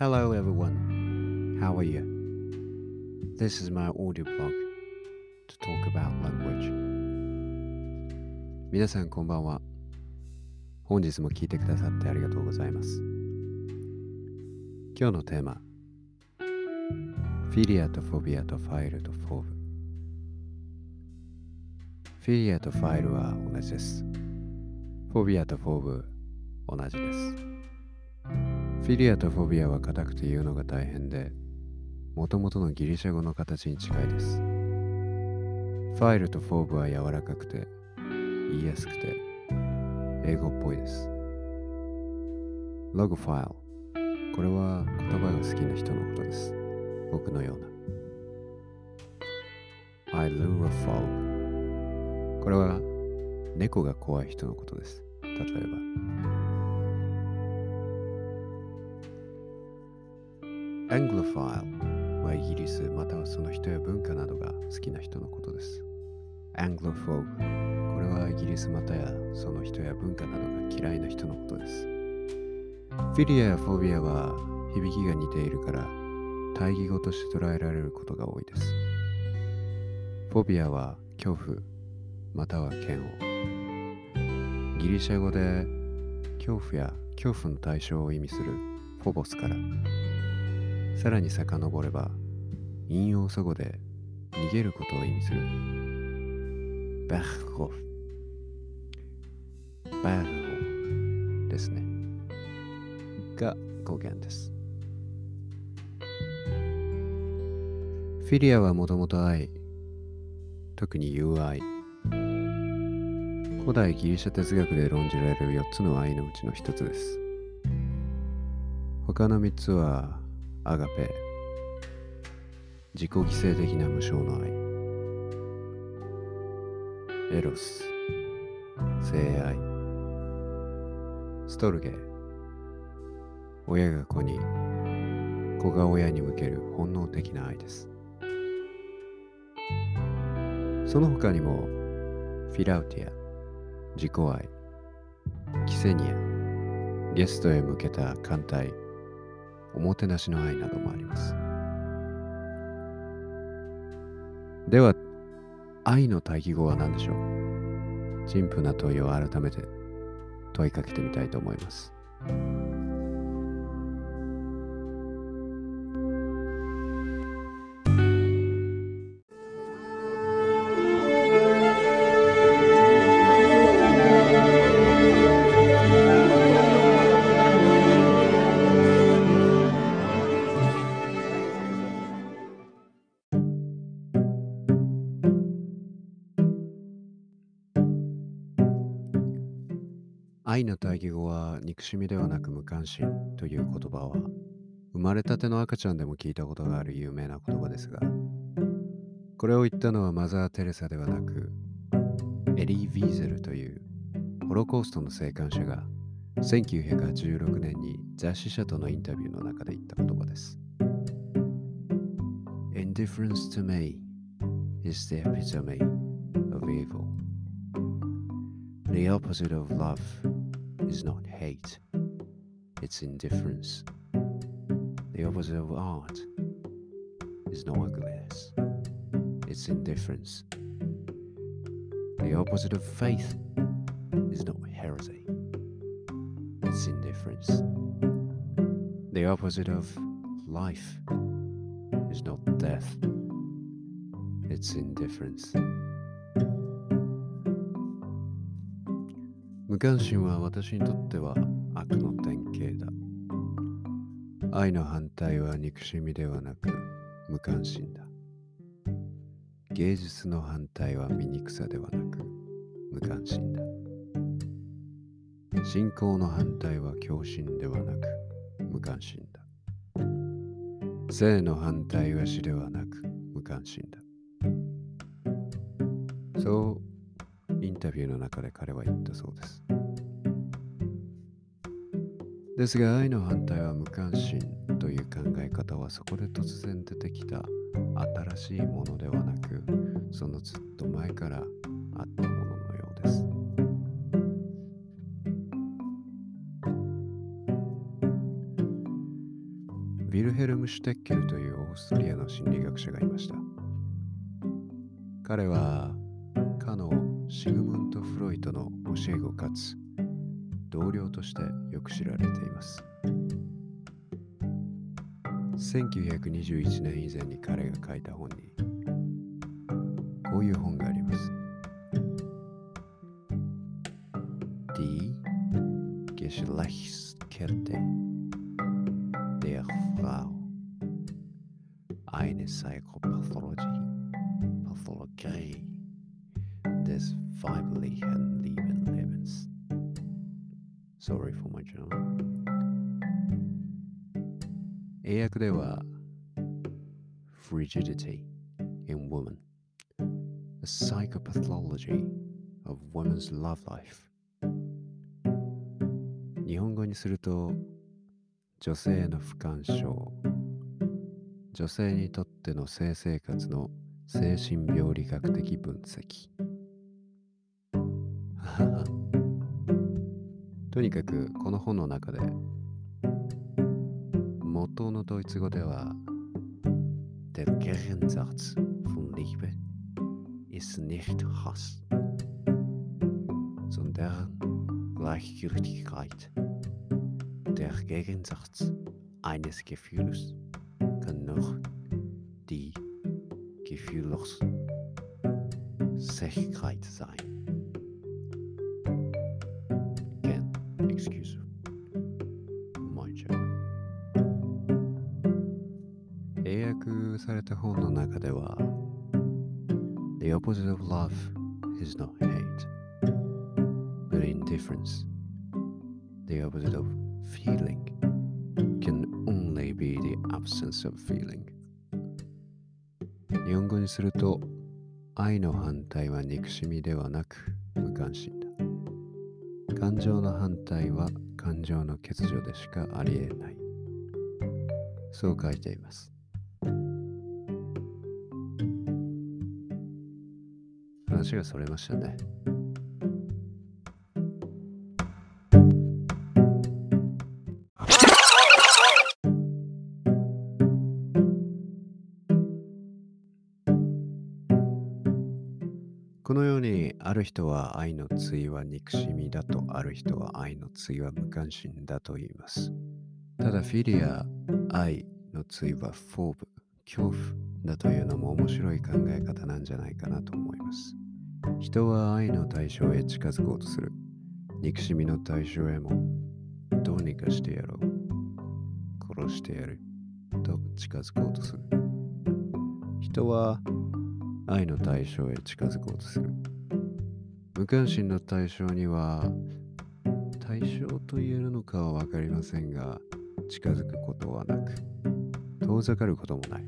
Hello, everyone. How are you? This is my audio blog to talk about language. 皆さん、こんばんは。本日も聞いてくださってありがとうございます。今日のテーマ、フィリアとフォビアとファイルとフォーブ。フィリアとファイルは同じです。フォビアとフォーブ同じです。フィリアとフォビアは硬くて言うのが大変で、もともとのギリシャ語の形に近いです。ファイルとフォーブは柔らかくて、言いやすくて、英語っぽいです。ログファイル。これは言葉が好きな人のことです。僕のような。I lure a frog. これは猫が怖い人のことです。例えば。Anglophile はイギリスまたはその人や文化などが好きな人のことです。Anglophobe これはイギリスまたやその人や文化などが嫌いな人のことです。フィリアやフォビアは響きが似ているから対義語として捉えられることが多いです。フォビアは恐怖または嫌悪。ギリシャ語で恐怖や恐怖の対象を意味するフォボスからさらに遡れば引用祖語で逃げることを意味する。バッホ。フバッホ。ですね。が語源です。フィリアはもともと愛。特に友愛。古代ギリシャ哲学で論じられる4つの愛のうちの1つです。他の3つはアガペ、自己犠牲的な無償の愛、エロス、性愛、ストルゲ、親が子に、子が親に向ける本能的な愛です。その他にも、フィラウティア、自己愛、キセニア、ゲストへ向けた艦隊、おもてなしの愛などもあります。では、愛の対義語は何でしょう？陳腐な問いを改めて問いかけてみたいと思います。愛の対義語は憎しみではなく無関心という言葉は生まれたての赤ちゃんでも聞いたことがある有名な言葉ですがこれを言ったのはマザー・テレサではなくエリー・ヴィーゼルというホロコーストの生還者が1986年に雑誌社とのインタビューの中で言った言葉です。Indifference to me is the epitome of evil. The opposite of love is not hate, it's indifference. The opposite of art is not ugliness, it's indifference. The opposite of faith is not heresy, it's indifference. The opposite of life is not death, it's indifference. 関心は私にとっては悪の典型だ。愛の反対は憎しみではなく無関心だ。芸術の反対は醜さではなく無関心だ。信仰の反対は狂信ではなく無関心だ。性の反対は死ではなく無関心だ。そうインタビューの中で彼は言ったそうです。ですが愛の反対は無関心という考え方はそこで突然出てきた新しいものではなくそのずっと前からあったもののようです。ウィルヘルム・シュテッケルというオーストリアの心理学者がいました。彼は、かのシグムント・フロイトの教え子かつ同僚としてよく知られています。1921年以前に彼が書いた本にこういう本があります。Die Geschlechtskette der Frau eine Psychopathologie Pathologie des weiblichen Lebens. Sorry for my German. 英訳では Frigidity in Woman A Psychopathology of Women's Love Life 日本語にすると女性の不干渉女性にとっての性生活の精神病理学的分析 とにかくこの本の中で元のドイツ語では Der Kernsatz von Liebe ist nicht Hass, sondern Gleichgültigkeit. Der Gegensatz eines Gefühls kann noch die Gefühlslosigkeit sein. Excuse my joke. 英訳された本の中では The opposite of love is not hate, but indifference. The opposite of feeling can only be the absence of feeling. 日本語にすると愛の反対は憎しみではなく無関心。感情の反対は感情の欠如でしかありえない。そう書いています。話がそれましたね。このようにある人は愛の対は憎しみだとある人は愛の対は無関心だと言います。ただフィリア、愛の対はフォーブ、恐怖だというのも面白い考え方なんじゃないかなと思います。人は愛の対象へ近づこうとする。憎しみの対象へもどうにかしてやろう。殺してやる。と近づこうとする。人は愛の対象へ近づこうとする。無関心の対象には対象と言えるのかはわかりませんが近づくことはなく遠ざかることもない。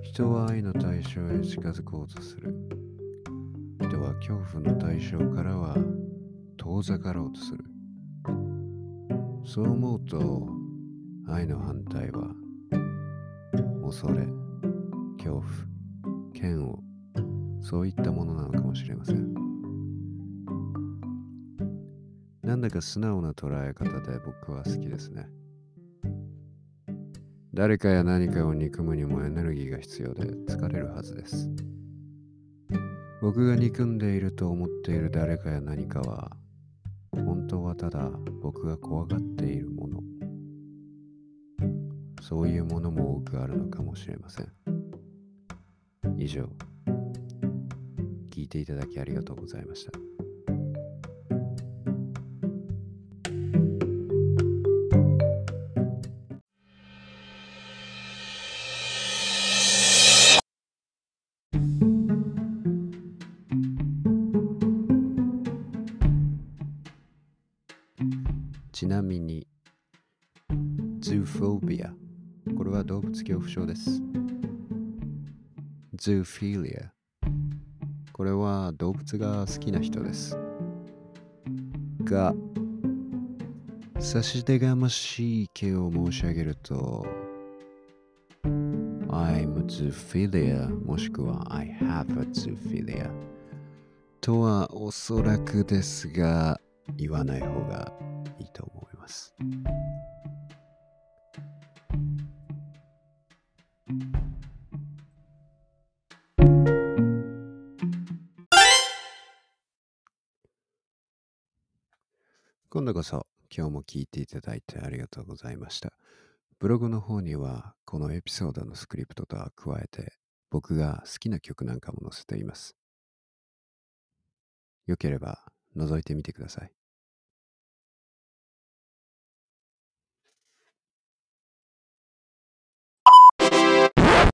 人は愛の対象へ近づこうとする。人は恐怖の対象からは遠ざかろうとする。そう思うと愛の反対は恐れ、恐怖、嫌悪、そういったものなのかもしれません。なんだか素直な捉え方で僕は好きですね。誰かや何かを憎むにもエネルギーが必要で疲れるはずです。僕が憎んでいると思っている誰かや何かは本当はただ僕が怖がっているものそういうものも多くあるのかもしれません以上聞いていただきありがとうございましたちなみに、ズーフォービア。これは動物恐怖症です。ズーフィリア。これは動物が好きな人です。が、差し出がましい毛を申し上げると、I'm zoophilia もしくは I have a zoophilia とはおそらくですが言わない方がいいと思います。今日も聞いていただいてありがとうございました。ブログの方にはこのエピソードのスクリプトとは加えて僕が好きな曲なんかも載せています。よければ覗いてみてください。